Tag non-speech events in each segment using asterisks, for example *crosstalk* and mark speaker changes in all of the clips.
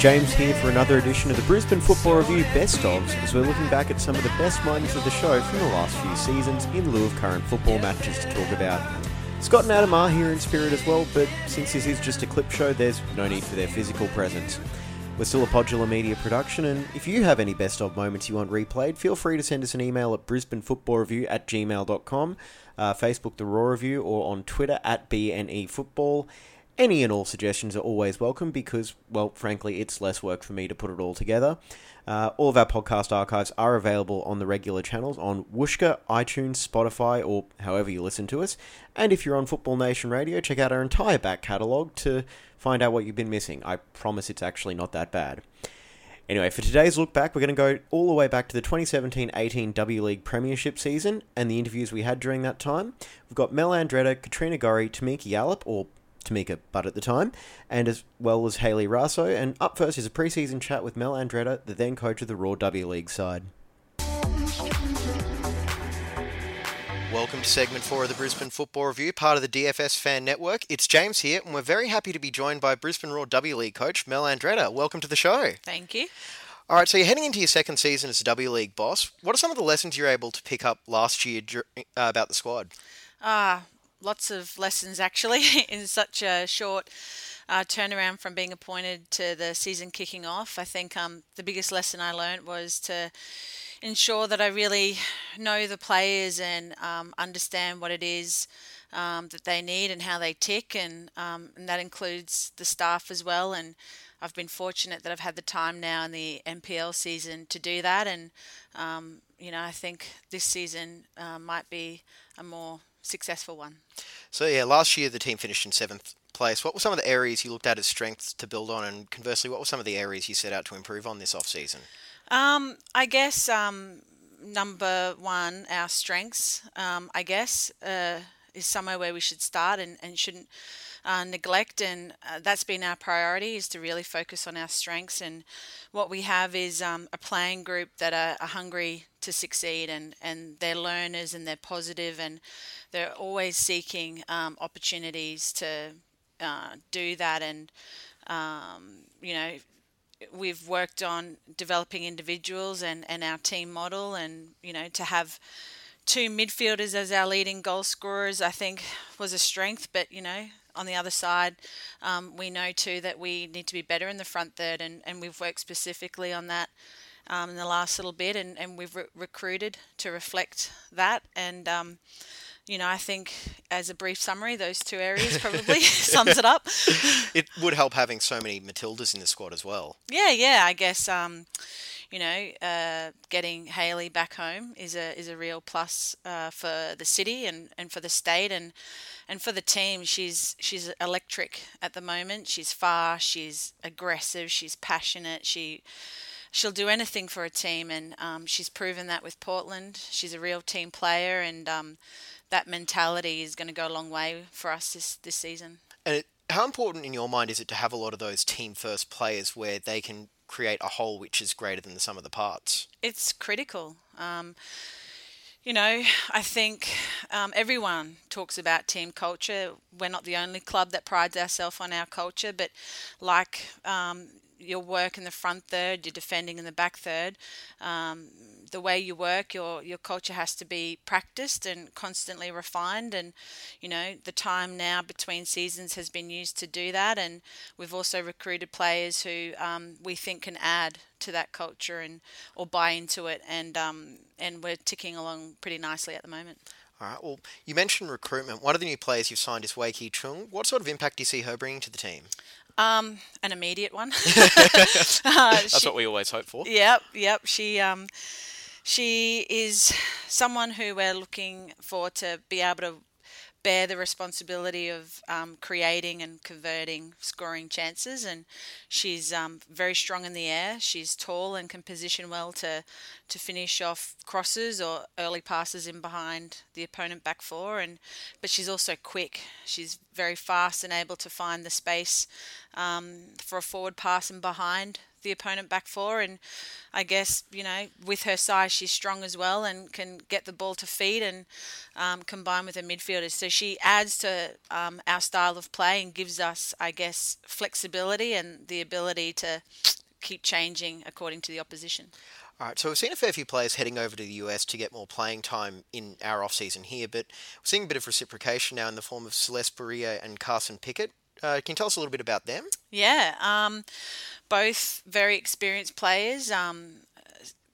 Speaker 1: James here for another edition of the Brisbane Football Review Best ofs, as we're looking back at some of the best moments of the show from the last few seasons in lieu of current football matches to talk about. Scott and Adam are here in spirit as well, but since this is just a clip show, there's no need for their physical presence. We're still a Podular Media production, and if you have any best of moments you want replayed, feel free to send us an email at brisbanefootballreview at gmail.com, uh, Facebook The Raw Review, or on Twitter at BNE Football. Any and all suggestions are always welcome because, well, frankly, it's less work for me to put it all together. Uh, all of our podcast archives are available on the regular channels on Whooshkaa, iTunes, Spotify, or however you listen to us. And if you're on Football Nation Radio, check out our entire back catalogue to find out what you've been missing. I promise it's actually not that bad. Anyway, for today's look back, we're going to go all the way back to the 2017 18 W League Premiership season and the interviews we had during that time. We've got Mel Andreatta, Katrina Gorry, Tamika Yallop, or Tamika Butt at the time, and as well as Hayley Raso. And up first is a preseason chat with Mel Andreatta, the then coach of the Roar W League side. Welcome to segment four of the Brisbane Football Review, part of the DFS Fan Network. It's James here, and we're very happy to be joined by Brisbane Roar W League coach Mel Andreatta. Welcome to the show.
Speaker 2: Thank you.
Speaker 1: All right, so you're heading into your second season as a W League boss. What are some of the lessons you're able to pick up last year uh, about the squad?
Speaker 2: Ah, lots of lessons actually *laughs* in such a short uh, turnaround from being appointed to the season kicking off. I think um, the biggest lesson I learned was to ensure that I really know the players and um, understand what it is um, that they need and how they tick, and, um, and that includes the staff as well. And I've been fortunate that I've had the time now in the NPL season to do that, and um, you know I think this season uh, might be a more successful one.
Speaker 1: So yeah, last year the team finished in seventh place. What were some of the areas you looked at as strengths to build on, and conversely, what were some of the areas you set out to improve on this off season?
Speaker 2: Um, I guess um, number one, our strengths. Um, I guess uh, is somewhere where we should start and, and shouldn't uh, neglect, and uh, that's been our priority is to really focus on our strengths. And what we have is um, a playing group that are, are hungry to succeed, and and they're learners and they're positive, and they're always seeking um, opportunities to uh, do that, and um, you know we've worked on developing individuals and, and our team model and you know to have two midfielders as our leading goal scorers I think was a strength but you know on the other side um, we know too that we need to be better in the front third and, and we've worked specifically on that um, in the last little bit and, and we've re- recruited to reflect that and um, you know, I think as a brief summary, those two areas probably *laughs* *laughs* sums it up.
Speaker 1: It would help having so many Matildas in the squad as well.
Speaker 2: Yeah, yeah. I guess um, you know, uh, getting Hayley back home is a is a real plus uh, for the city and, and for the state and and for the team. She's she's electric at the moment. She's fast. She's aggressive. She's passionate. She she'll do anything for a team, and um, she's proven that with Portland. She's a real team player, and um, that mentality is going to go a long way for us this this season.
Speaker 1: And it, how important in your mind is it to have a lot of those team first players where they can create a whole which is greater than the sum of the parts?
Speaker 2: It's critical. Um, you know, I think um, everyone talks about team culture. We're not the only club that prides ourselves on our culture, but like um, your work in the front third, your defending in the back third, um, the way you work, your your culture has to be practiced and constantly refined. And you know, the time now between seasons has been used to do that. And we've also recruited players who um, we think can add to that culture and or buy into it. And um, and we're ticking along pretty nicely at the moment.
Speaker 1: All right. Well, you mentioned recruitment. One of the new players you've signed is Wei Ki Chung. What sort of impact do you see her bringing to the team?
Speaker 2: Um, an immediate one. *laughs*
Speaker 1: That's
Speaker 2: Uh, she-
Speaker 1: what we always hope for.
Speaker 2: Yep, yep. She um, she is someone who we're looking for to be able to bear the responsibility of um, creating and converting scoring chances. And she's um, very strong in the air. She's tall and can position well to to finish off crosses or early passes in behind the opponent back four. And but she's also quick. She's very fast and able to find the space um, for a forward pass and behind the opponent back four. And I guess, you know, with her size, she's strong as well and can get the ball to feed and um, combine with her midfielders. So she adds to um, our style of play and gives us, I guess, flexibility and the ability to keep changing according to the opposition.
Speaker 1: All right, so we've seen a fair few players heading over to the US to get more playing time in our off season here, but we're seeing a bit of reciprocation now in the form of Celeste Boureille and Carson Pickett. Uh, can you tell us a little bit about them?
Speaker 2: Yeah, um, both very experienced players. Um,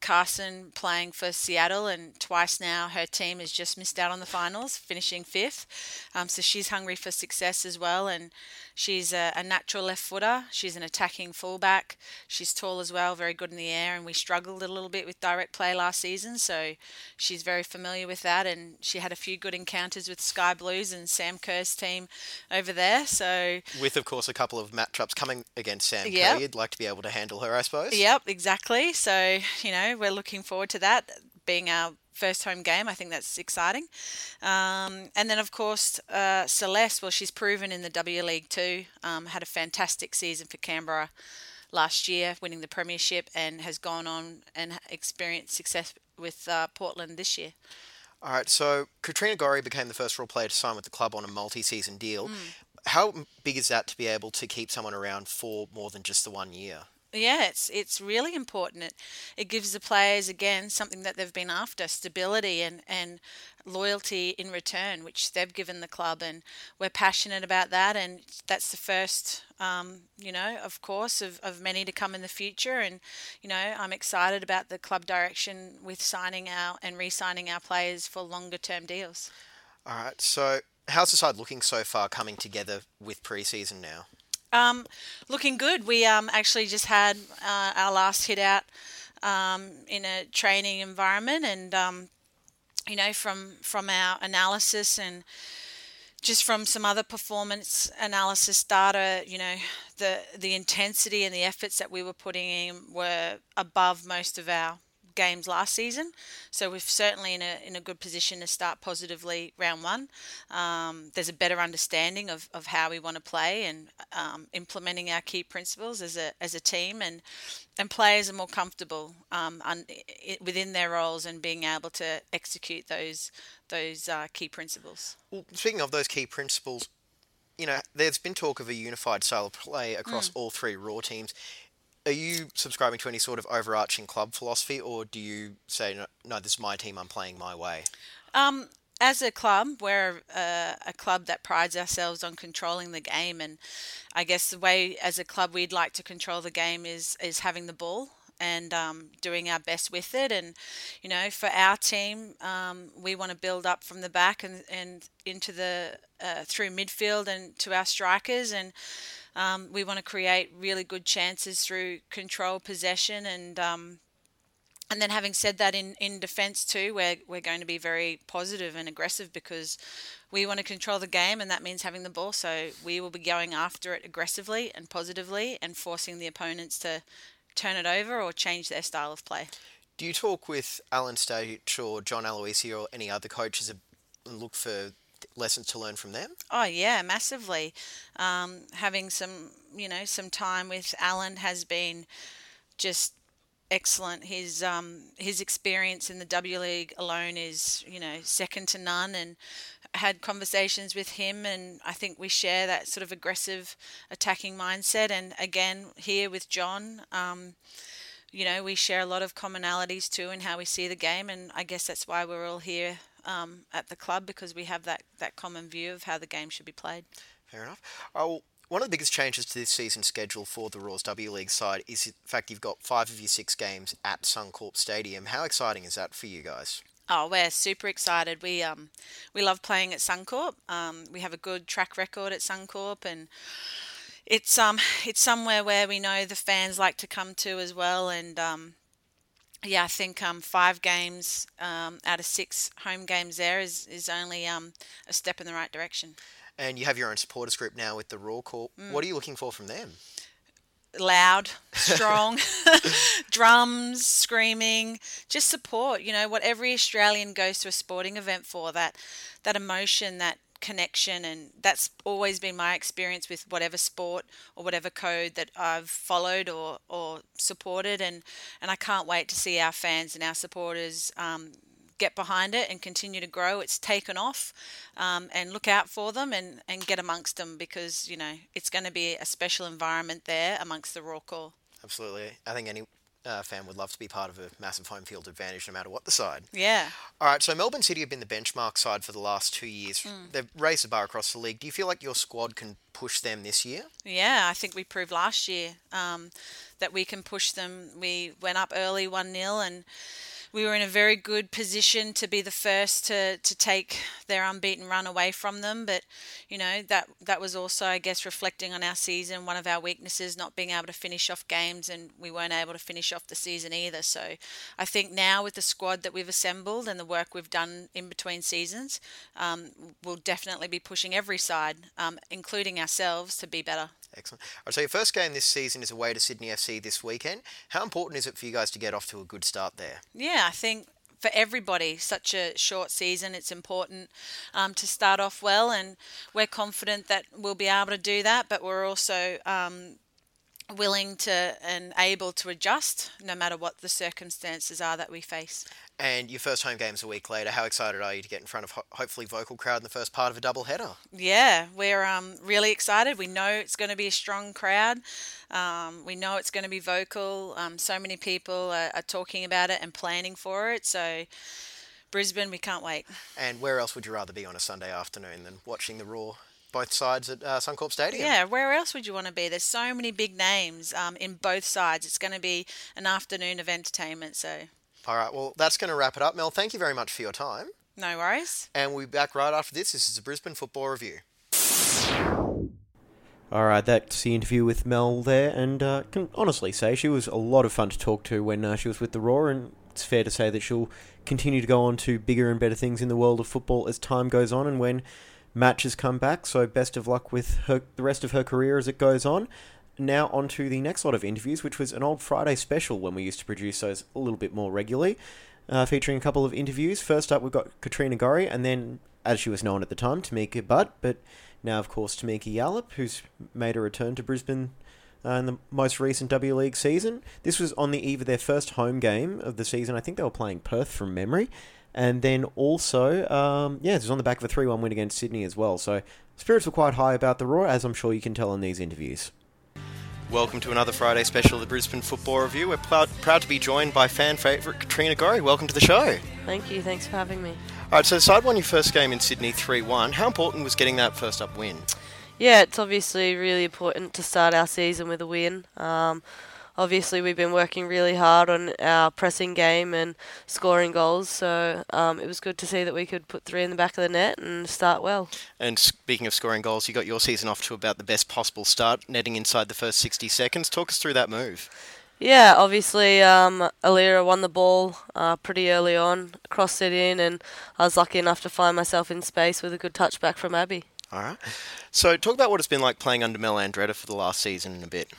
Speaker 2: Carson playing for Seattle, and twice now her team has just missed out on the finals, finishing fifth. Um, so she's hungry for success as well, and she's a, a natural left footer. She's an attacking fullback. She's tall as well, very good in the air, and we struggled a little bit with direct play last season, so she's very familiar with that. And she had a few good encounters with Sky Blues and Sam Kerr's team over there. So
Speaker 1: With, of course, a couple of matchups coming against Sam
Speaker 2: Yep.
Speaker 1: Kerr. You'd like to be able to handle her, I suppose.
Speaker 2: Yep, exactly. So, you know, we're looking forward to that being our first home game. I think that's exciting. Um, and then, of course, uh, Celeste, well, she's proven in the W League too, um, had a fantastic season for Canberra last year, winning the Premiership, and has gone on and experienced success with uh, Portland this year.
Speaker 1: All right, so Katrina Gorry became the first real player to sign with the club on a multi-season
Speaker 2: Mm.
Speaker 1: deal. How big is that to be able to keep someone around for more than just the one year?
Speaker 2: Yeah, it's it's really important. It it gives the players again something that they've been after, stability and and loyalty in return, which they've given the club, and we're passionate about that. And that's the first, um, you know, of course, of, of many to come in the future. And you know, I'm excited about the club direction with signing our and re-signing our players for longer term deals.
Speaker 1: All right, so how's the side looking so far coming together with pre-season now?
Speaker 2: Um, looking good. We um, actually just had uh, our last hit out um, in a training environment, and um, you know, from from our analysis and just from some other performance analysis data, you know, the the intensity and the efforts that we were putting in were above most of our games last season. So we're certainly in a in a good position to start positively round one. Um, there's a better understanding of, of how we want to play and um, implementing our key principles as a as a team and and players are more comfortable um, un, within their roles and being able to execute those those uh, key principles.
Speaker 1: Well, speaking of those key principles, you know, there's been talk of a unified style of play across all three Roar teams. Are you subscribing to any sort of overarching club philosophy, or do you say, no, this is my team, I'm playing my way?
Speaker 2: Um, as a club, we're uh, a club that prides ourselves on controlling the game, and I guess the way as a club we'd like to control the game is is having the ball and um, doing our best with it. And you know, for our team, um, we want to build up from the back and and into the uh, through midfield and to our strikers and. Um, we want to create really good chances through control, possession, and um, and then having said that, in, in defence too, we're, we're going to be very positive and aggressive because we want to control the game and that means having the ball. So we will be going after it aggressively and positively and forcing the opponents to turn it over or change their style of play.
Speaker 1: Do you talk with Alan Stage or John Aloisi or any other coaches and look for lessons to learn from them?
Speaker 2: Oh yeah, massively. Um, having some, you know, some time with Alan has been just excellent. His um, his experience in the W League alone is, you know, second to none. And had conversations with him, and I think we share that sort of aggressive attacking mindset. And again, here with John. Um, you know, we share a lot of commonalities too in how we see the game, and I guess that's why we're all here um, at the club because we have that, that common view of how the game should be played.
Speaker 1: Fair enough. Oh, one of the biggest changes to this season's schedule for the Roar's W League side is the fact you've got five of your six games at Suncorp Stadium. How exciting is that for you guys?
Speaker 2: Oh, we're super excited. We um we love playing at Suncorp. Um, we have a good track record at Suncorp, and it's um it's somewhere where we know the fans like to come to as well. And um, yeah, I think um, five games um, out of six home games there is is only um, a step in the right direction.
Speaker 1: And you have your own supporters group now with the Roar Corps.
Speaker 2: Mm.
Speaker 1: What are you looking for from them?
Speaker 2: loud, strong, *laughs* *laughs* drums, screaming, just support. You know what every Australian goes to a sporting event for that that emotion, that connection, and that's always been my experience with whatever sport or whatever code that I've followed or or supported, and and I can't wait to see our fans and our supporters. Um, get behind it and continue to grow. It's taken off, um, and look out for them and, and get amongst them because you know it's going to be a special environment there amongst the Roar Corps.
Speaker 1: Absolutely. I think any uh, fan would love to be part of a massive home field advantage no matter what the side.
Speaker 2: Yeah.
Speaker 1: All right, so Melbourne City have been the benchmark side for the last two years.
Speaker 2: Mm.
Speaker 1: They've raised the bar across the league. Do you feel like your squad can push them this year?
Speaker 2: Yeah, I think we proved last year um, that we can push them. We went up early 1 0 and we were in a very good position to be the first to, to take their unbeaten run away from them. But, you know, that, that was also, I guess, reflecting on our season, one of our weaknesses, not being able to finish off games, and we weren't able to finish off the season either. So I think now with the squad that we've assembled and the work we've done in between seasons, um, we'll definitely be pushing every side, um, including ourselves, to be better.
Speaker 1: Excellent. All right, so your first game this season is away to Sydney FC this weekend. How important is it for you guys to get off to a good start there?
Speaker 2: Yeah, I think for everybody, such a short season, it's important um, to start off well, and we're confident that we'll be able to do that. But we're also um, willing to and able to adjust no matter what the circumstances are that we face.
Speaker 1: And your first home game's a week later. How excited are you to get in front of ho- hopefully vocal crowd in the first part of a double header?
Speaker 2: Yeah, we're um, really excited. We know it's going to be a strong crowd. Um, we know it's going to be vocal. Um, so many people are, are talking about it and planning for it. So, Brisbane, we can't wait.
Speaker 1: And where else would you rather be on a Sunday afternoon than watching the Roar both sides at uh, Suncorp Stadium?
Speaker 2: Yeah, where else would you want to be? There's so many big names um, in both sides. It's going to be an afternoon of entertainment. So,
Speaker 1: All right, well, that's going to wrap it up. Mel, thank you very much for your time.
Speaker 2: no worries.
Speaker 1: And we'll be back right after this. This is the Brisbane Football Review.
Speaker 3: All right, that's the interview with Mel there, and uh, can honestly say she was a lot of fun to talk to when uh, she was with the Roar, and it's fair to say that she'll continue to go on to bigger and better things in the world of football as time goes on and when matches come back. So best of luck with her the rest of her career as it goes on. Now on to the next lot of interviews, which was an old Friday special when we used to produce those a little bit more regularly, uh, featuring a couple of interviews. First up, we've got Katrina Gorry, and then, as she was known at the time, Tamika Butt, but now, of course, Tamika Yallop, who's made a return to Brisbane uh, in the most recent W League season. This was on the eve of their first home game of the season. I think they were playing Perth from memory. And then also, um, yeah, it was on the back of a 3 1 win against Sydney as well. So spirits were quite high about the Roar, as I'm sure you can tell in these interviews.
Speaker 1: Welcome to another Friday special of the Brisbane Football Review. We're proud, proud to be joined by fan favourite Katrina Gorry. Welcome to the show.
Speaker 4: Thank you. Thanks for having me.
Speaker 1: All right, so the side won your first game in Sydney 3 1. How important was getting that first up win?
Speaker 4: Yeah, it's obviously really important to start our season with a win. Um, obviously, we've been working really hard on our pressing game and scoring goals, so um, it was good to see that we could put three in the back of the net and start well.
Speaker 1: And speaking of scoring goals, you got your season off to about the best possible start, netting inside the first 60 seconds. Talk us through that move.
Speaker 4: Yeah, obviously, um, Allira won the ball uh, pretty early on, crossed it in, and I was lucky enough to find myself in space with a good touchback from Abby.
Speaker 1: All right. So, talk about what it's been like playing under Mel Andreatta for the last season in a bit.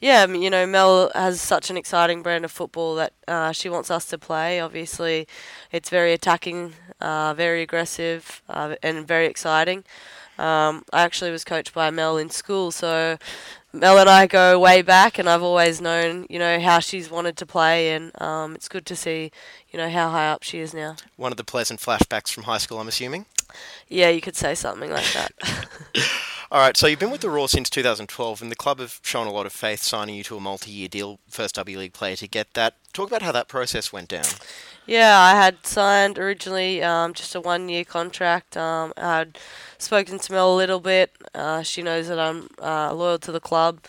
Speaker 4: Yeah, you know, Mel has such an exciting brand of football that uh, she wants us to play. Obviously, it's very attacking, uh, very aggressive, uh, and very exciting. Um, I actually was coached by Mel in school, so Mel and I go way back, and I've always known, you know, how she's wanted to play, and um, it's good to see, you know, how high up she is now.
Speaker 1: One of the pleasant flashbacks from high school, I'm assuming.
Speaker 4: Yeah, you could say something like that. *laughs* *laughs*
Speaker 1: All right, so you've been with the Roar since 2012, and the club have shown a lot of faith signing you to a multi-year deal, first W League player to get that. Talk about how that process went down.
Speaker 4: Yeah, I had signed originally um, just a one year contract. Um, I had spoken to Mel a little bit. Uh, she knows that I'm uh, loyal to the club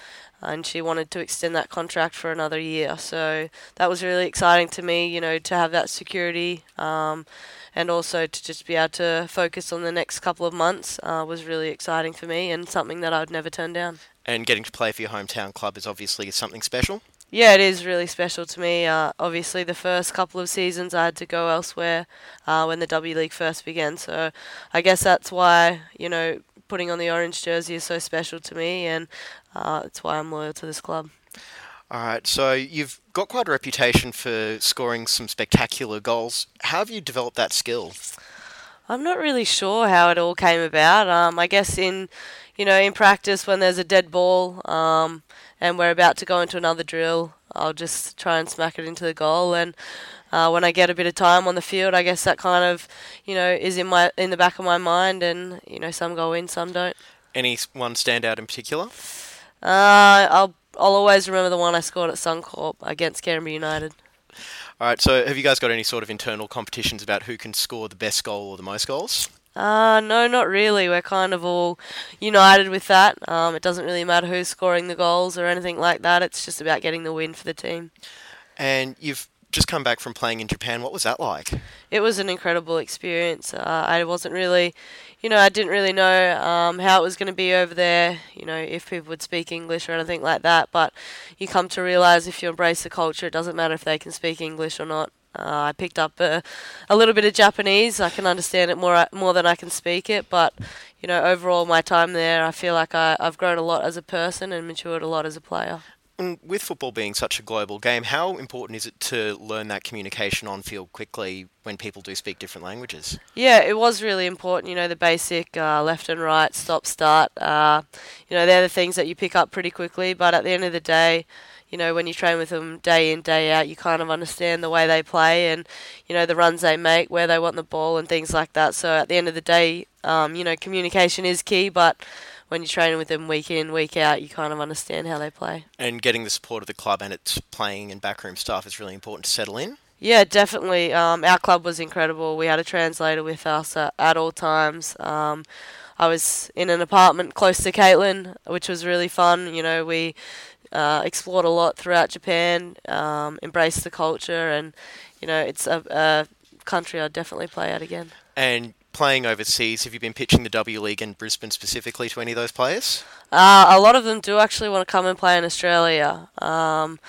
Speaker 4: and she wanted to extend that contract for another year. So that was really exciting to me, you know, to have that security um, and also to just be able to focus on the next couple of months uh, was really exciting for me and something that I would never turn down.
Speaker 1: And getting to play for your hometown club is obviously something special.
Speaker 4: Yeah, it is really special to me. Uh, obviously, the first couple of seasons I had to go elsewhere uh, when the W League first began. So I guess that's why, you know, putting on the orange jersey is so special to me, and uh, it's why I'm loyal to this club.
Speaker 1: All right, so you've got quite a reputation for scoring some spectacular goals. How have you developed that skill?
Speaker 4: I'm not really sure how it all came about. Um, I guess in, you know, in practice when there's a dead ball um, and we're about to go into another drill, I'll just try and smack it into the goal. And uh, when I get a bit of time on the field, I guess that kind of, you know, is in my in the back of my mind. And you know, some go in, some don't.
Speaker 1: Any one stand out in particular?
Speaker 4: Uh, I'll I'll always remember the one I scored at Suncorp against Canberra United.
Speaker 1: All right, so have you guys got any sort of internal competitions about who can score the best goal or the most goals?
Speaker 4: Uh, no, not really. We're kind of all united with that. Um, it doesn't really matter who's scoring the goals or anything like that. It's just about getting the win for the team.
Speaker 1: And you've just come back from playing in Japan. What was that like?
Speaker 4: It was an incredible experience. Uh, I wasn't really, you know, I didn't really know um, how it was going to be over there, you know, if people would speak English or anything like that. But you come to realize if you embrace the culture, it doesn't matter if they can speak English or not. Uh, I picked up a, a little bit of Japanese. I can understand it more more than I can speak it, but you know, overall, my time there, I feel like I, I've grown a lot as a person and matured a lot as a player.
Speaker 1: With football being such a global game, how important is it to learn that communication on field quickly when people do speak different languages?
Speaker 4: Yeah, it was really important. You know, the basic uh, left and right, stop, start. Uh, you know, they're the things that you pick up pretty quickly. But at the end of the day, you know, when you train with them day in, day out, you kind of understand the way they play and, you know, the runs they make, where they want the ball, and things like that. So at the end of the day, um, you know, communication is key, but when you're training with them week in, week out, you kind of understand how they play.
Speaker 1: And getting the support of the club and its playing and backroom staff is really important to settle in.
Speaker 4: Yeah, definitely. Um, our club was incredible. We had a translator with us at, at all times. Um, I was in an apartment close to Caitlin, which was really fun. You know, we uh, explored a lot throughout Japan, um, embraced the culture, and you know, it's a, a country I'd definitely play at again.
Speaker 1: And playing overseas, have you been pitching the W League in Brisbane specifically to any of those players?
Speaker 4: Uh, a lot of them do actually want to come and play in Australia. Um,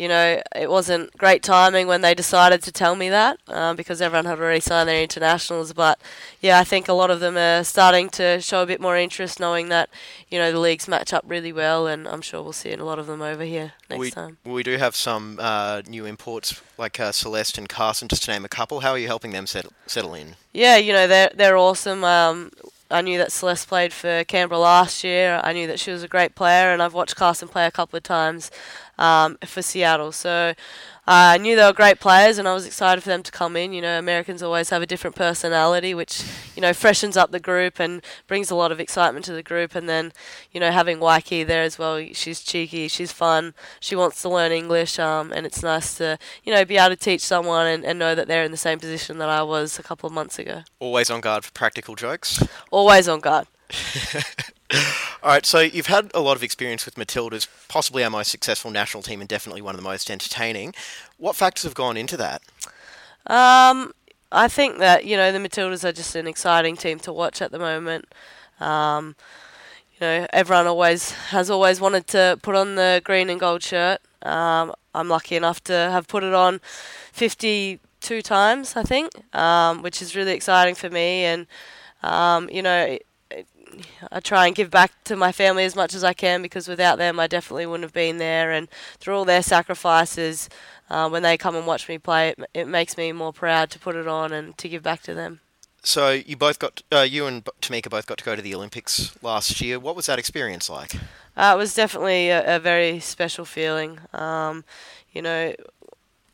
Speaker 4: you know, it wasn't great timing when they decided to tell me that um, because everyone had already signed their internationals. But yeah, I think a lot of them are starting to show a bit more interest, knowing that you know the leagues match up really well, and I'm sure we'll see a lot of them over here next
Speaker 1: we,
Speaker 4: time.
Speaker 1: We do have some uh, new imports like uh, Celeste and Carson, just to name a couple. How are you helping them settle, settle in?
Speaker 4: Yeah, you know they're they're awesome. Um, I knew that Celeste played for Canberra last year. I knew that she was a great player, and I've watched Carson play a couple of times um, for Seattle. So I knew they were great players, and I was excited for them to come in. You know, Americans always have a different personality, which you know freshens up the group and brings a lot of excitement to the group. And then, you know, having Waiki there as well, she's cheeky, she's fun, she wants to learn English, um, and it's nice to you know be able to teach someone and, and know that they're in the same position that I was a couple of months ago.
Speaker 1: Always on guard for practical jokes.
Speaker 4: Always on guard. *laughs*
Speaker 1: All right, so you've had a lot of experience with Matildas, possibly our most successful national team and definitely one of the most entertaining. What factors have gone into that?
Speaker 4: Um, I think that you know the Matildas are just an exciting team to watch at the moment. Um, you know, everyone always has always wanted to put on the green and gold shirt. Um, I'm lucky enough to have put it on 52 times, I think, um, which is really exciting for me. And um, you know, I try and give back to my family as much as I can because without them, I definitely wouldn't have been there. And through all their sacrifices, uh, when they come and watch me play, it, it makes me more proud to put it on and to give back to them.
Speaker 1: So you both got, uh, you and Tamika both got to go to the Olympics last year. What was that experience like?
Speaker 4: Uh, it was definitely a, a very special feeling. Um, you know,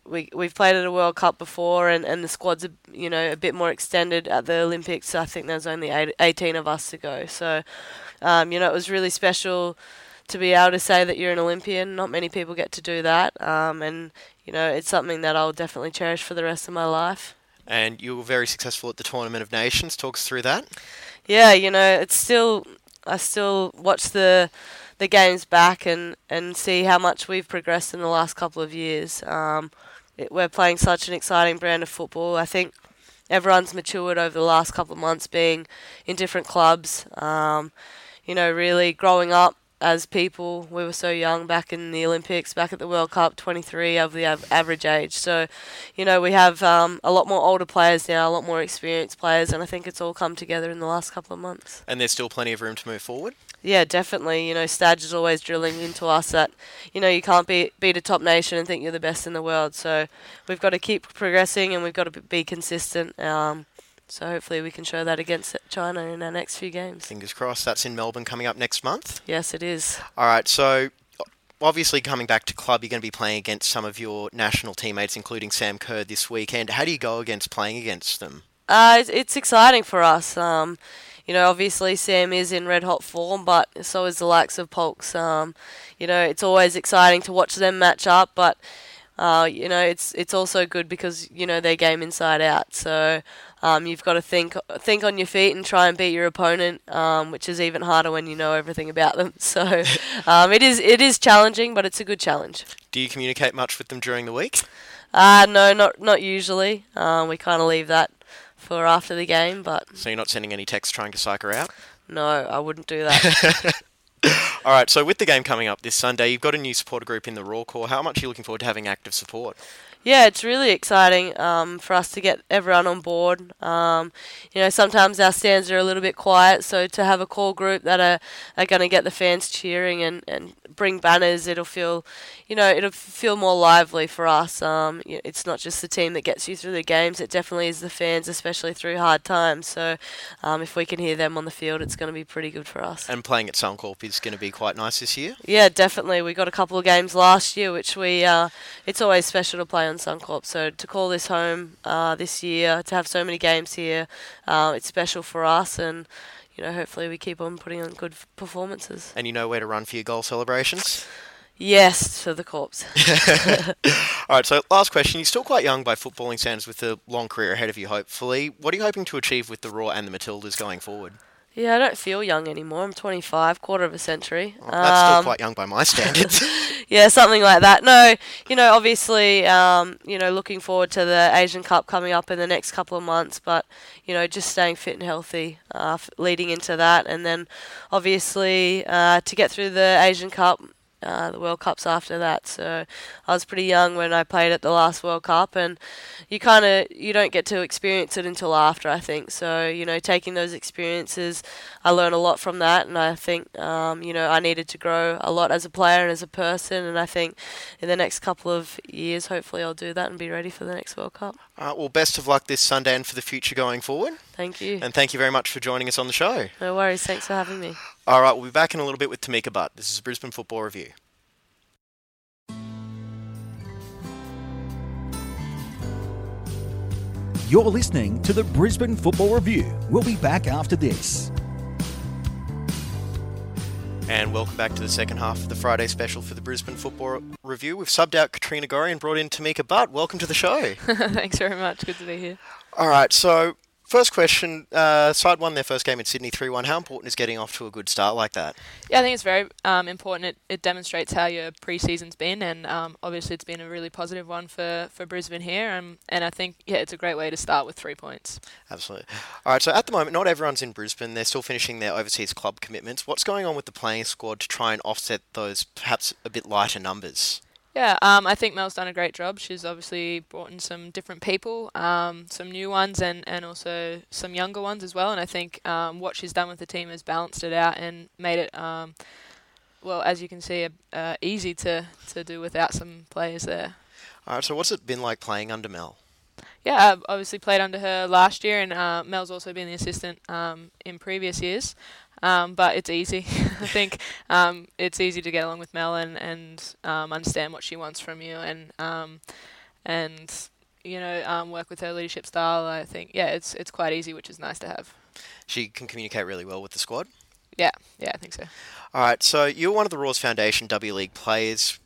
Speaker 4: we we've played at a World Cup before, and, and the squad's a, you know a bit more extended at the Olympics. I think there's only eight, 18 of us to go, so um, you know it was really special to be able to say that you're an Olympian. Not many people get to do that, um, and you know it's something that I'll definitely cherish for the rest of my life.
Speaker 1: And you were very successful at the Tournament of Nations. Talk us through that.
Speaker 4: Yeah, you know it's still I still watch the the games back and, and see how much we've progressed in the last couple of years. Um, it, we're playing such an exciting brand of football. I think everyone's matured over the last couple of months being in different clubs. Um, you know, really growing up as people. We were so young back in the Olympics, back at the World Cup, 23 of the av- average age. So, you know, we have um, a lot more older players now, a lot more experienced players, and I think it's all come together in the last couple of months.
Speaker 1: And there's still plenty of room to move forward.
Speaker 4: Yeah, definitely. You know, Stadge is always drilling into us that, you know, you can't be, beat a top nation and think you're the best in the world. So we've got to keep progressing and we've got to be consistent. Um, so hopefully we can show that against China in our next few games.
Speaker 1: Fingers crossed. That's in Melbourne coming up next month.
Speaker 4: Yes, it is.
Speaker 1: All right, so obviously coming back to club, you're going to be playing against some of your national teammates, including Sam Kerr this weekend. How do you go against playing against them?
Speaker 4: Uh, it's, exciting for us. Um, you know, obviously Sam is in red hot form, but so is the likes of Polks. Um, you know, it's always exciting to watch them match up, but uh, you know, it's it's also good because you know they game inside out. So um, you've got to think think on your feet and try and beat your opponent, um, which is even harder when you know everything about them. *laughs* So *laughs* um, it is it is challenging, but it's a good challenge.
Speaker 1: Do you communicate much with them during the week?
Speaker 4: Uh, no, not not usually. Um, we kind of leave that for after the game, but
Speaker 1: So you're not sending any texts trying to psych her out?
Speaker 4: no, I wouldn't do that. *laughs*
Speaker 1: All right, so with the game coming up this Sunday, you've got a new supporter group in the Roar Corps. How much are you looking forward to having active support?
Speaker 4: Yeah, it's really exciting um, for us to get everyone on board. Um, you know, sometimes our stands are a little bit quiet, so to have a core group that are, are going to get the fans cheering and, and bring banners, it'll feel, you know, it'll feel more lively for us. Um, it's not just the team that gets you through the games; it definitely is the fans, especially through hard times. So, um, if we can hear them on the field, it's going to be pretty good for us.
Speaker 1: And playing at Suncorp is going to be quite nice this year.
Speaker 4: Yeah, definitely. We got a couple of games last year, which we uh, it's always special to play on Suncorp. So to call this home uh, this year, to have so many games here, uh, it's special for us, and you know, hopefully we keep on putting on good performances.
Speaker 1: And you know where to run for your goal celebrations.
Speaker 4: Yes, to the corpse. *laughs*
Speaker 1: All right, so last question. You're still quite young by footballing standards with a long career ahead of you, hopefully. What are you hoping to achieve with the Roar and the Matildas going forward?
Speaker 4: Yeah, I don't feel young anymore. I'm 25, quarter of a century.
Speaker 1: Well, that's still
Speaker 4: Um,
Speaker 1: quite young by my standards. *laughs*
Speaker 4: yeah, something like that. No, you know, obviously, um, you know, looking forward to the Asian Cup coming up in the next couple of months, but you know, just staying fit and healthy uh, f- leading into that, and then obviously uh, to get through the Asian Cup. Uh, the World Cups after that, so I was pretty young when I played at the last World Cup, and you kind of you don't get to experience it until after. I think so. You know, taking those experiences, I learned a lot from that, and I think um, you know I needed to grow a lot as a player and as a person, and I think in the next couple of years, hopefully, I'll do that and be ready for the next World Cup.
Speaker 1: uh, well, best of luck this Sunday and for the future going forward.
Speaker 4: Thank you.
Speaker 1: And thank you very much for joining us on the show.
Speaker 4: No worries. Thanks for having me.
Speaker 1: All right, we'll be back in a little bit with Tamika Butt. This is Brisbane Football Review.
Speaker 5: You're listening to the Brisbane Football Review. We'll be back after this.
Speaker 1: And welcome back to the second half of the Friday special for the Brisbane Football Review. We've subbed out Katrina Gorry and brought in Tamika Butt. Welcome to the show. *laughs*
Speaker 6: Thanks very much. Good to be here.
Speaker 1: All right, so first question. Uh, side won their first game in Sydney 3 1. How important is getting off to a good start like that?
Speaker 6: Yeah, I think it's very um, important. It, it demonstrates how your pre-season's been, and um, obviously it's been a really positive one for, for Brisbane here. Um, and I think yeah, it's a great way to start with three points.
Speaker 1: Absolutely. All right, so at the moment, not everyone's in Brisbane. They're still finishing their overseas club commitments. What's going on with the playing squad to try and offset those perhaps a bit lighter numbers?
Speaker 6: Yeah, um, I think Mel's done a great job. She's obviously brought in some different people, um, some new ones, and, and also some younger ones as well. And I think um, what she's done with the team has balanced it out and made it, um, well, as you can see, uh, easy to, to do without some players there.
Speaker 1: All right, so what's it been like playing under Mel?
Speaker 6: Yeah, I've obviously played under her last year, and uh, Mel's also been the assistant um, in previous years. Um, but it's easy. *laughs* I think um, it's easy to get along with Mel and and um, understand what she wants from you, and um, and you know um, work with her leadership style. I think yeah, it's it's quite easy, which is nice to have.
Speaker 1: She can communicate really well with the squad.
Speaker 6: Yeah, yeah, I think so.
Speaker 1: All right, so you're one of the Roar's Foundation W League players.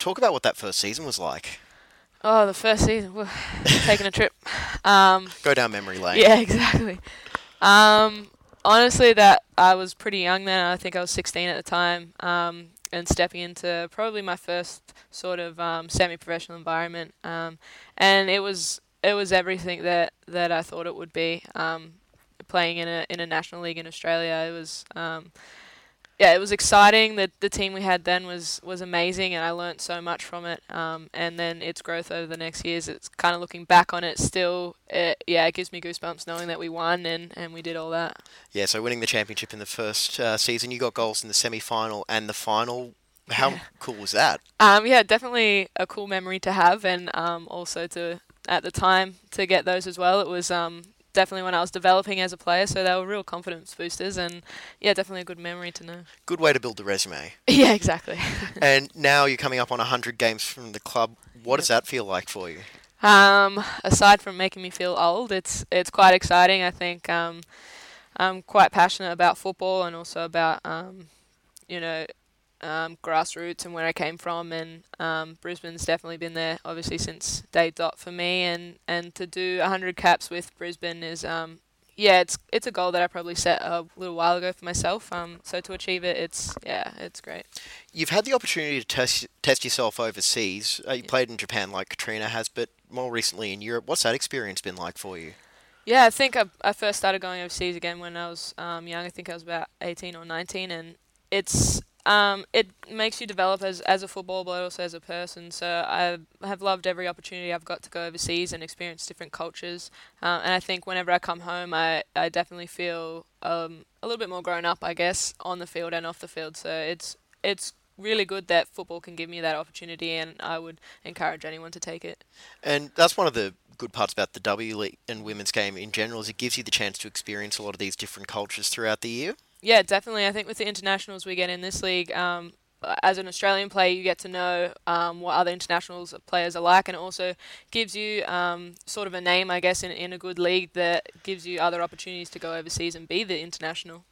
Speaker 1: Talk about what that first season was like.
Speaker 6: Oh, the first season, taking a trip. *laughs* Um,
Speaker 1: Go down memory lane.
Speaker 6: Yeah, *laughs* exactly. Um, honestly, that I was pretty young then. I think I was 16 at the time, um, and stepping into probably my first sort of um, semi-professional environment. Um, and it was it was everything that, that I thought it would be. Um, playing in a in a national league in Australia, it was um, yeah, it was exciting. The the team we had then was was amazing, and I learnt so much from it. Um, and then its growth over the next years, it's kind of looking back on it. Still, it, yeah, it gives me goosebumps knowing that we won and and we did all that.
Speaker 1: Yeah, so winning the championship in the first uh, season, you got goals in the semi final and the final. How cool was that?
Speaker 6: Um, yeah, definitely a cool memory to have, and um, also to at the time to get those as well. It was um, definitely when I was developing as a player, so they were real confidence boosters, and yeah, definitely a good memory to know.
Speaker 1: Good way to build the resume. *laughs*
Speaker 6: yeah, exactly. *laughs*
Speaker 1: and now you're coming up on 100 games from the club. What does that feel like for you?
Speaker 6: Um, aside from making me feel old, it's it's quite exciting. I think um, I'm quite passionate about football and also about um, you know um, grassroots and where I came from, and um, Brisbane's definitely been there, obviously since day dot for me, and, and to do 100 caps with Brisbane is, um, yeah, it's it's a goal that I probably set a little while ago for myself. Um, so to achieve it, it's yeah, it's great.
Speaker 1: You've had the opportunity to test test yourself overseas. Uh, you played in Japan like Katrina has, but more recently in Europe. What's that experience been like for you?
Speaker 6: Yeah, I think I, I first started going overseas again when I was um, young. I think I was about 18 or 19, and it's um, it makes you develop as, as a footballer, but also as a person. So I have loved every opportunity I've got to go overseas and experience different cultures. Uh, and I think whenever I come home, I, I definitely feel um, a little bit more grown up, I guess, on the field and off the field. So it's it's really good that football can give me that opportunity, and I would encourage anyone to take it.
Speaker 1: And that's one of the good parts about the W League and women's game in general is it gives you the chance to experience a lot of these different cultures throughout the year.
Speaker 6: Yeah, definitely. I think with the internationals we get in this league, um, as an Australian player, you get to know um, what other internationals players are like, and it also gives you um, sort of a name, I guess, in, in a good league that gives you other opportunities to go overseas and be the international.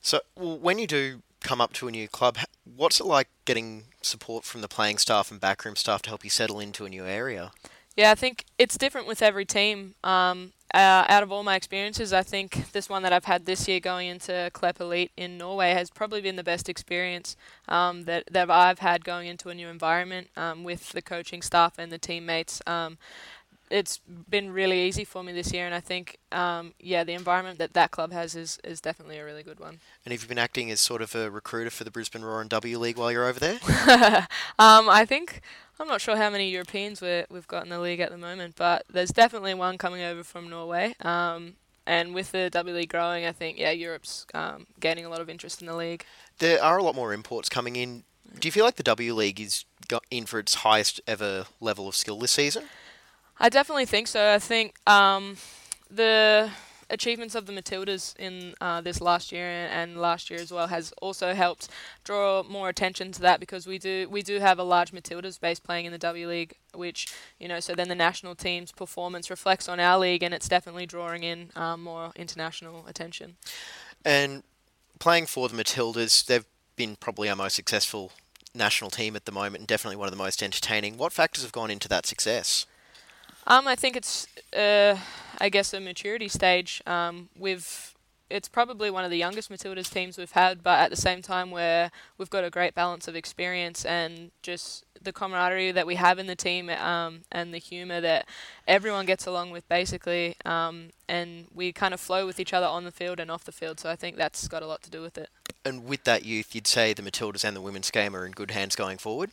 Speaker 1: So when you do come up to a new club, what's it like getting support from the playing staff and backroom staff to help you settle into a new area?
Speaker 6: Yeah, I think it's different with every team. Um, uh, out of all my experiences, I think this one that I've had this year going into Klepp Elite in Norway has probably been the best experience um, that, that I've had going into a new environment um, with the coaching staff and the teammates. Um, it's been really easy for me this year, and I think, um, yeah, the environment that that club has is, is definitely a really good one.
Speaker 1: And have you been acting as sort of a recruiter for the Brisbane Roar and W League while you're over there? *laughs*
Speaker 6: um, I think I'm not sure how many Europeans we we've got in the league at the moment, but there's definitely one coming over from Norway. Um, and with the W League growing, I think yeah, Europe's um, gaining a lot of interest in the league.
Speaker 1: There are a lot more imports coming in. Do you feel like the W League is got in for its highest ever level of skill this season?
Speaker 6: I definitely think so. I think um, the achievements of the Matildas in uh, this last year and last year as well has also helped draw more attention to that because we do we do have a large Matildas base playing in the W League, which you know so then the national team's performance reflects on our league and it's definitely drawing in um, more international attention.
Speaker 1: And playing for the Matildas, they've been probably our most successful national team at the moment and definitely one of the most entertaining. What factors have gone into that success?
Speaker 6: Um, I think it's, uh, I guess, a maturity stage. Um, we've, it's probably one of the youngest Matildas teams we've had, but at the same time, where we've got a great balance of experience and just the camaraderie that we have in the team, um, and the humour that everyone gets along with, basically. Um, and we kind of flow with each other on the field and off the field. So I think that's got a lot to do with it.
Speaker 1: And with that youth, you'd say the Matildas and the women's game are in good hands going forward?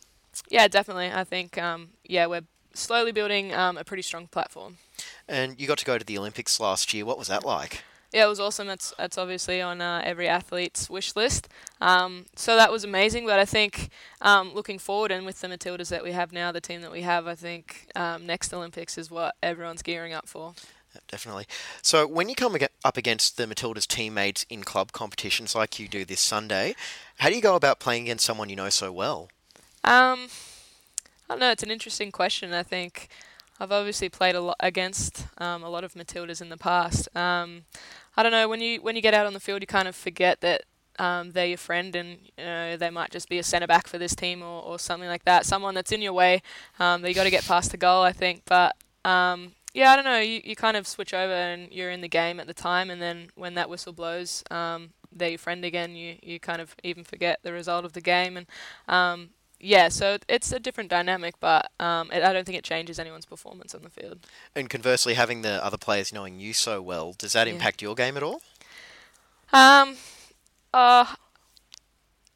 Speaker 6: Yeah, definitely. I think, um, yeah, we're slowly building um, a pretty strong platform.
Speaker 1: And you got to go to the Olympics last year. What was that like?
Speaker 6: Yeah, it was awesome. That's that's obviously on uh, every athlete's wish list. Um, so that was amazing. But I think um, looking forward and with the Matildas that we have now, the team that we have, I think um, next Olympics is what everyone's gearing up for.
Speaker 1: Definitely. So when you come up against the Matildas teammates in club competitions like you do this Sunday, how do you go about playing against someone you know so well?
Speaker 6: Um, I don't know. It's an interesting question. I think I've obviously played a lot against um, a lot of Matildas in the past. Um, I don't know when you when you get out on the field, you kind of forget that um, they're your friend, and you know they might just be a centre back for this team or, or something like that. Someone that's in your way um, that you got to get past the goal, I think. But um, yeah, I don't know. You, you kind of switch over and you're in the game at the time, and then when that whistle blows, um, they're your friend again. You you kind of even forget the result of the game, and um, yeah, so it's a different dynamic, but um, it, I don't think it changes anyone's performance on the field.
Speaker 1: And conversely, having the other players knowing you so well, does that
Speaker 6: Yeah.
Speaker 1: impact your game at all?
Speaker 6: Um, uh,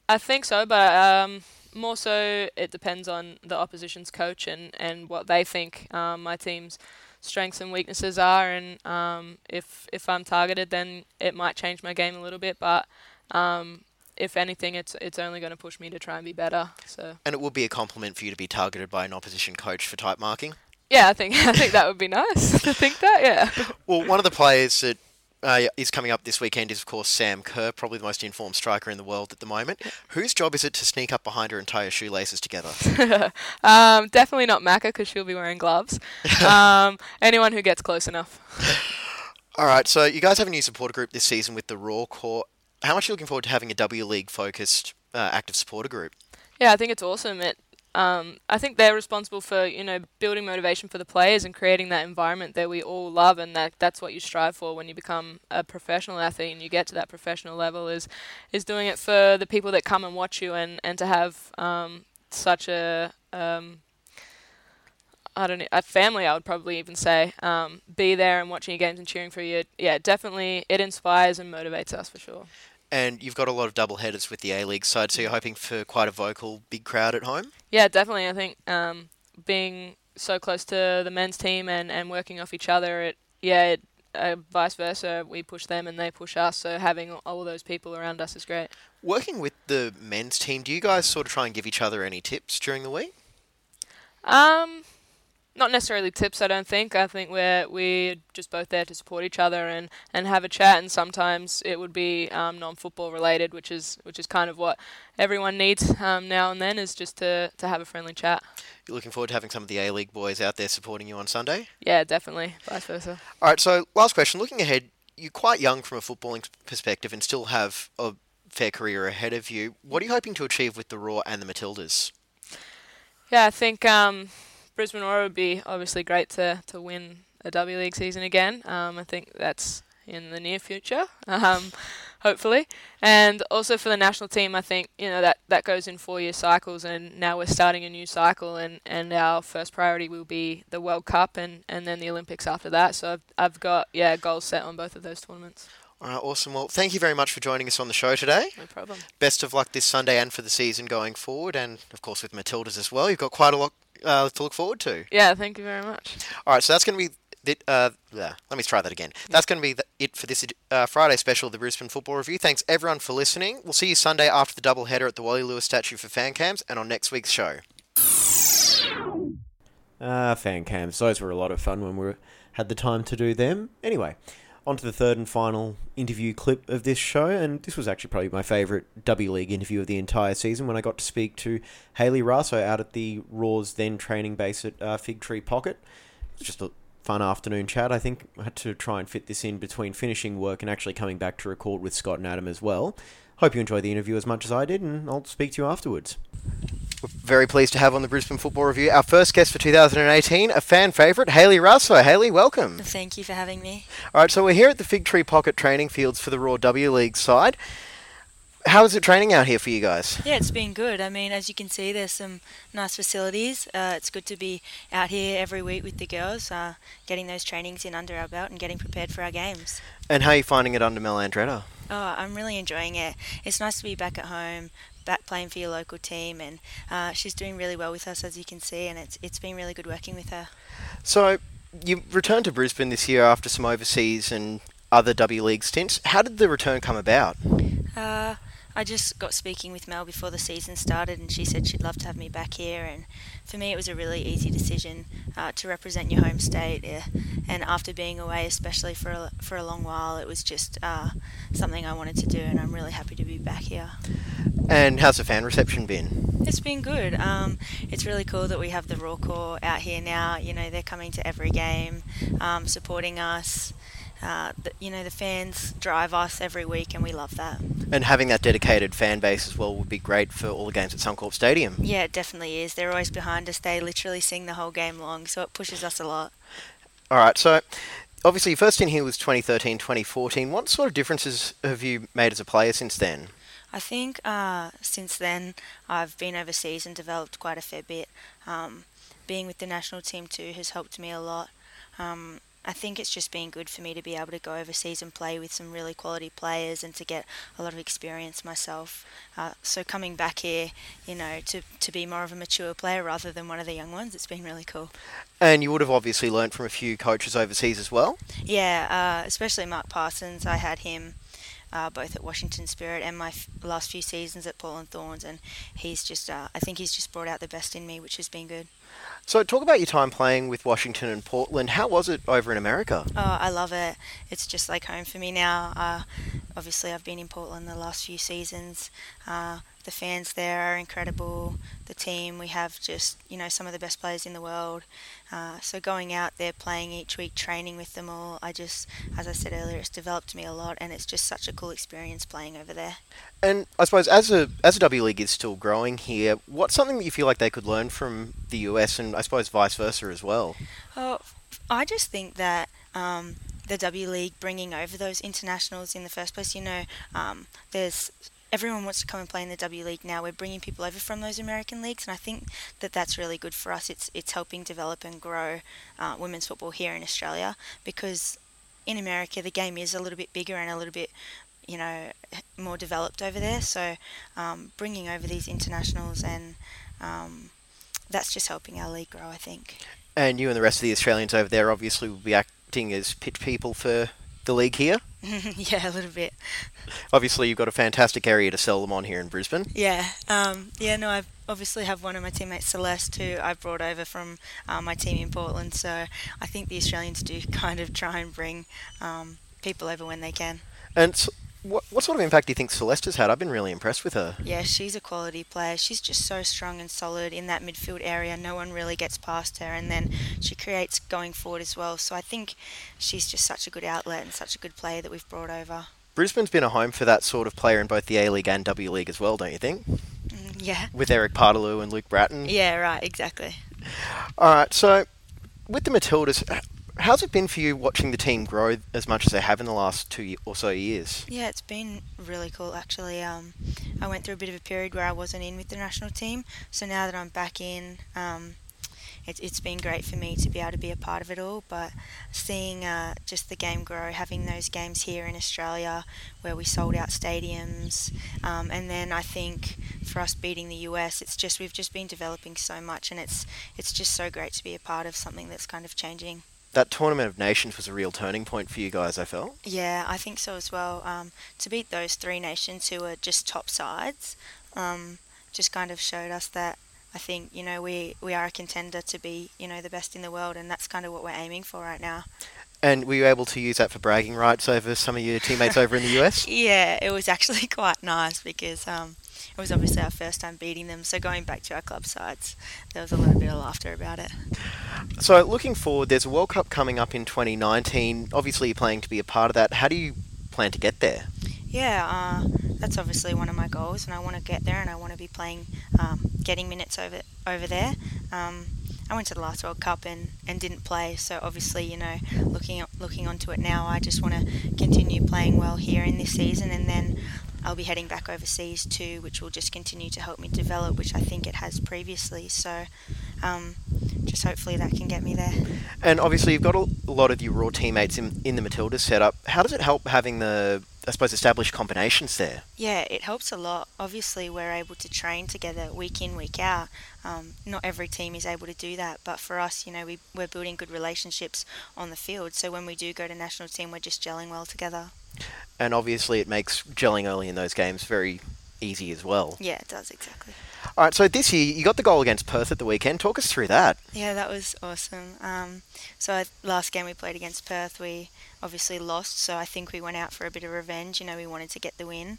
Speaker 6: I think so, but um, more so it depends on the opposition's coach and, and what they think um, my team's strengths and weaknesses are. And um, if if I'm targeted, then it might change my game a little bit. But um, if anything, it's it's only going to push me to try and be better. So
Speaker 1: And it would be a compliment for you to be targeted by an opposition coach for type marking.
Speaker 6: yeah, I think *laughs* I think that would be nice *laughs* to think that. Yeah. *laughs*
Speaker 1: Well, one of the players that uh, is coming up this weekend is, of course, Sam Kerr, probably the most informed striker in the world at the moment. Whose job is it to sneak up behind her and tie her shoelaces together?
Speaker 6: Um, definitely not Macca because she'll be wearing gloves. um, anyone who gets close enough.
Speaker 1: All right, so you guys have a new supporter group this season with the Roar Corps. How much are you looking forward to having a W League focused uh, active supporter group?
Speaker 6: Yeah, I think it's awesome. It, um, I think they're responsible for you know building motivation for the players and creating that environment that we all love, and that that's what you strive for when you become a professional athlete and you get to that professional level. Is is doing it for the people that come and watch you, and and to have um, such a um, I don't know, a family, I would probably even say, um, be there and watching your games and cheering for you. Yeah, definitely, it inspires and motivates us for sure.
Speaker 1: And you've got a lot of double headers with the A League side, so you're hoping for quite a vocal, big crowd at home?
Speaker 6: Yeah, definitely. I think um, being so close to the men's team and, and working off each other, it yeah, it, uh, vice versa, we push them and they push us. So having all those people around us is great.
Speaker 1: Working with the men's team, do you guys sort of try and give each other any tips during the week?
Speaker 6: Um, not necessarily tips. I don't think. I think we're we're just both there to support each other and, and have a chat. And sometimes it would be um, non-football related, which is which is kind of what everyone needs um, now and then is just to, to have a friendly chat.
Speaker 1: You're looking forward to having some of the A League boys out there supporting you on Sunday?
Speaker 6: Yeah, definitely. Vice versa.
Speaker 1: All right, so last question. Looking ahead, you're quite young from a footballing perspective and still have a fair career ahead of you. What are you hoping to achieve with the Roar and the Matildas?
Speaker 6: Yeah, I think um, Brisbane Roar would be obviously great to, to win a W League season again. Um, I think that's in the near future, *laughs* um, hopefully. And also for the national team, I think you know that, that goes in four year cycles, and now we're starting a new cycle, and, and our first priority will be the World Cup and, and then the Olympics after that. So I've, I've got yeah goals set on both of those tournaments.
Speaker 1: All right, awesome. Well, thank you very much for joining us on the show today.
Speaker 6: No problem.
Speaker 1: Best of luck this Sunday and for the season going forward, and of course with Matildas as well. You've got quite a lot uh, to look forward to.
Speaker 6: Yeah, thank you very much.
Speaker 1: All right, so that's going to be. The, uh, yeah, let me try that again. That's going to be the, it for this uh, Friday special of the Brisbane Football Review. Thanks everyone for listening. We'll see you Sunday after the double header at the Wally Lewis statue for fan cams and on next week's show.
Speaker 3: Ah, fan cams. Those were a lot of fun when we had the time to do them. Anyway, on to the third and final interview clip of this show, and this was actually probably my favourite W League interview of the entire season when I got to speak to Hayley Raso out at the Roar's then training base at uh, Fig Tree Pocket. It was just a fun afternoon chat. I think I had to try and fit this in between finishing work and actually coming back to record with Scott and Adam as well. Hope you enjoyed the interview as much as I did, and I'll speak to you afterwards.
Speaker 1: We're very pleased to have on the Brisbane Football Review our first guest for 2018, a fan favourite, Hayley Raso. Hayley, welcome.
Speaker 7: Thank you for having me.
Speaker 1: All right, so we're here at the Fig Tree Pocket training fields for the Roar W League side. How is it training out here for you guys?
Speaker 7: Yeah, it's been good. I mean, as you can see, there's some nice facilities. Uh, it's good to be out here every week with the girls, uh, getting those trainings in under our belt and getting prepared for our games.
Speaker 1: And how are you finding it under Mel Andreatta?
Speaker 7: Oh, I'm really enjoying it. It's nice to be back at home, back playing for your local team, and uh, she's doing really well with us, as you can see, and it's it's been really good working with her.
Speaker 1: So, you returned to Brisbane this year after some overseas and other W League stints. How did the return come about?
Speaker 7: Uh, I just got speaking with Mel before the season started, and she said she'd love to have me back here. And for me, it was a really easy decision uh, to represent your home state. Uh, and after being away, especially for a, for a long while, it was just uh, something I wanted to do, and I'm really happy to be back here.
Speaker 1: And how's the fan reception been?
Speaker 7: It's been good. Um, it's really cool that we have the Roar Corps out here now. You know, they're coming to every game, um, supporting us. Uh, the, you know, the fans drive us every week, and we love that.
Speaker 1: And having that dedicated fan base as well would be great for all the games at Suncorp Stadium.
Speaker 7: Yeah, it definitely is. They're always behind us. They literally sing the whole game long, so it pushes us a lot.
Speaker 1: All right, so obviously your first in here was 2013, 2014. What sort of differences have you made as a player since then?
Speaker 7: I think uh, since then I've been overseas and developed quite a fair bit. Um, being with the national team too has helped me a lot. Um, I think it's just been good for me to be able to go overseas and play with some really quality players and to get a lot of experience myself. Uh, so coming back here, you know, to, to be more of a mature player rather than one of the young ones, it's been really cool.
Speaker 1: And you would have obviously learned from a few coaches overseas as well.
Speaker 7: Yeah, uh, especially Mark Parsons. I had him uh, both at Washington Spirit and my f- last few seasons at Portland Thorns, and he's just, uh, I think he's just brought out the best in me, which has been good.
Speaker 1: So, talk about your time playing with Washington and Portland. How was it over in America?
Speaker 7: Oh, I love it. It's just like home for me now. Uh, obviously, I've been in Portland the last few seasons. Uh, the fans there are incredible. The team, we have just, you know, some of the best players in the world. Uh, so going out there, playing each week, training with them all, I just, as I said earlier, it's developed me a lot and it's just such a cool experience playing over there.
Speaker 1: And I suppose as a as a W League is still growing here, what's something that you feel like they could learn from the US and I suppose vice versa as well?
Speaker 7: Oh, I just think that um, the W League bringing over those internationals in the first place, you know, um, there's everyone wants to come and play in the W League now. We're bringing people over from those American leagues, and I think that that's really good for us. It's it's helping develop and grow uh, women's football here in Australia because in America the game is a little bit bigger and a little bit you know more developed over there. So um, bringing over these internationals and um, that's just helping our league grow. I think.
Speaker 1: And you and the rest of the Australians over there obviously will be acting as pitch people for the league here. *laughs*
Speaker 7: yeah, a little bit.
Speaker 1: Obviously, you've got a fantastic area to sell them on here in Brisbane.
Speaker 7: Yeah, um, yeah. No, I obviously have one of my teammates, Celeste, who I brought over from uh, my team in Portland. So I think the Australians do *laughs* kind of try and bring um, people over when they can.
Speaker 1: And what, what sort of impact do you think Celeste has had? I've been really impressed with her.
Speaker 7: Yeah, she's a quality player. She's just so strong and solid in that midfield area. No one really gets past her, and then she creates going forward as well. So I think she's just such a good outlet and such a good player that we've brought over.
Speaker 1: Brisbane's been a home for that sort of player in both the A League and W League as well, don't you think?
Speaker 7: Mm, Yeah.
Speaker 1: With Erik Paartalu and Luke Brattan.
Speaker 7: Yeah, right, exactly.
Speaker 1: All right, so with the Matildas, how's it been for you watching the team grow as much as they have in the last two or so years?
Speaker 7: Yeah, it's been really cool actually. Um, I went through a bit of a period where I wasn't in with the national team, so now that I'm back in, um, it, it's been great for me to be able to be a part of it all. But seeing uh, just the game grow, having those games here in Australia where we sold out stadiums, um, and then I think for us beating the US, it's just we've just been developing so much, and it's it's just so great to be a part of something that's kind of changing.
Speaker 1: That Tournament of Nations was a real turning point for you guys, I felt.
Speaker 7: Yeah, I think so as well. Um, to beat those three nations who are just top sides, um, just kind of showed us that I think you know we we are a contender to be you know the best in the world, and that's kind of what we're aiming for right now.
Speaker 1: And were you able to use that for bragging rights over some of your teammates over in the US? *laughs*
Speaker 7: Yeah, it was actually *laughs* quite nice because um, it was obviously our first time beating them. So going back to our club sides, there was a little bit of laughter about it.
Speaker 1: So, looking forward, there's a World Cup coming up in 2019. Obviously, you're planning to be a part of that. How do you plan to get there?
Speaker 7: Yeah, uh, that's obviously one of my goals, and I want to get there, and I want to be playing, um, getting minutes over over there. Um, I went to the last World Cup and, and didn't play, so obviously, you know, looking looking onto it now, I just want to continue playing well here in this season, and then I'll be heading back overseas too, which will just continue to help me develop, which I think it has previously. So, um, just hopefully that can get me there.
Speaker 1: And obviously, you've got a lot of your Roar teammates in, in the Matildas setup. How does it help having the, I suppose, established combinations there?
Speaker 7: Yeah, it helps a lot. Obviously, we're able to train together week in, week out. Um, not every team is able to do that, but for us, you know, we, we're building good relationships on the field. So when we do go to national team, we're just gelling well together.
Speaker 1: And obviously, it makes gelling early in those games very easy as well.
Speaker 7: Yeah, it does exactly.
Speaker 1: All right, so this year you got the goal against Perth at the weekend. Talk us through that.
Speaker 7: Yeah, that was awesome. Um, so I, last game we played against Perth, we obviously lost. So I think we went out for a bit of revenge. You know, we wanted to get the win.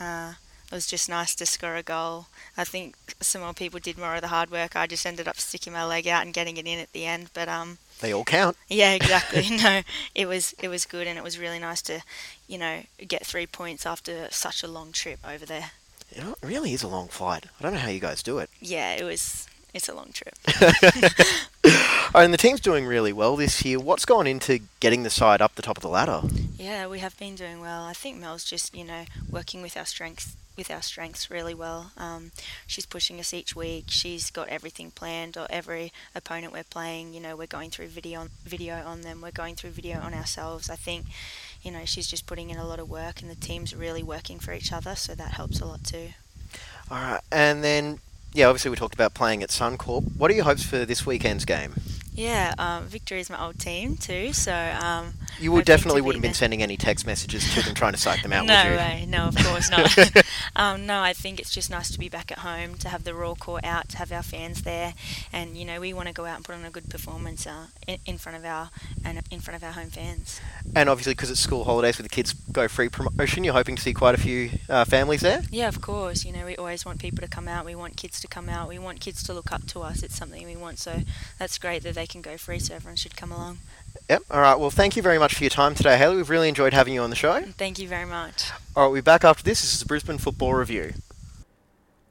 Speaker 7: Uh, it was just nice to score a goal. I think some more people did more of the hard work. I just ended up sticking my leg out and getting it in at the end. But um,
Speaker 1: They all count.
Speaker 7: yeah, *laughs* exactly. *laughs* no, it was it was good, and it was really nice to, you know, get three points after such a long trip over there.
Speaker 1: You know, it really is a long flight. I don't know how you guys do it.
Speaker 7: Yeah, it was. It's a long trip. *laughs* *laughs*
Speaker 1: Oh, and the team's doing really well this year. What's gone into getting the side up the top of the ladder?
Speaker 7: Yeah, we have been doing well. I think Mel's just, you know, working with our strengths with our strengths really well. Um, she's pushing us each week. She's got everything planned. Or every opponent we're playing, you know, we're going through video video on them. We're going through video on ourselves. I think, you know, she's just putting in a lot of work, and the team's really working for each other, so that helps a lot too.
Speaker 1: All right, and then yeah, obviously we talked about playing at Suncorp. What are your hopes for this weekend's game?
Speaker 7: Yeah, um, Victory is my old team too, so um,
Speaker 1: You would definitely wouldn't been sending any text messages to them trying to psych them *laughs* out,
Speaker 7: no
Speaker 1: would you?
Speaker 7: way, no, of course not. *laughs* *laughs* um, no, I think it's just nice to be back at home, to have the Roar Corps out, to have our fans there, and you know we want to go out and put on a good performance uh, in, in front of our and in front of our home fans.
Speaker 1: And obviously, because it's school holidays with the kids go free promotion, you're hoping to see quite a few uh, families there.
Speaker 7: Yeah, of course. You know, we always want people to come out. We want kids to come out. We want kids to look up to us. It's something we want. So that's great that they can go free. So everyone should come along.
Speaker 1: Yep. All right. Well, thank you very much for your time today, Hayley. We've really enjoyed having you on the show.
Speaker 7: Thank you very much.
Speaker 1: All right, we'll be back after this. This is the Brisbane Football Review.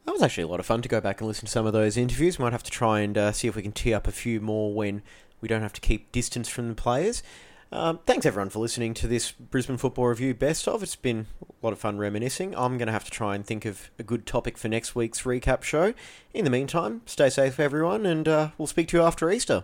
Speaker 3: That was actually a lot of fun to go back and listen to some of those interviews. We Might have to try and uh, see if we can tee up a few more when we don't have to keep distance from the players. Um, thanks everyone for listening to this Brisbane Football Review best of. It's been a lot of fun reminiscing. I'm going to have to try and think of a good topic for next week's recap show. In the meantime, stay safe everyone, and uh, we'll speak to you after Easter.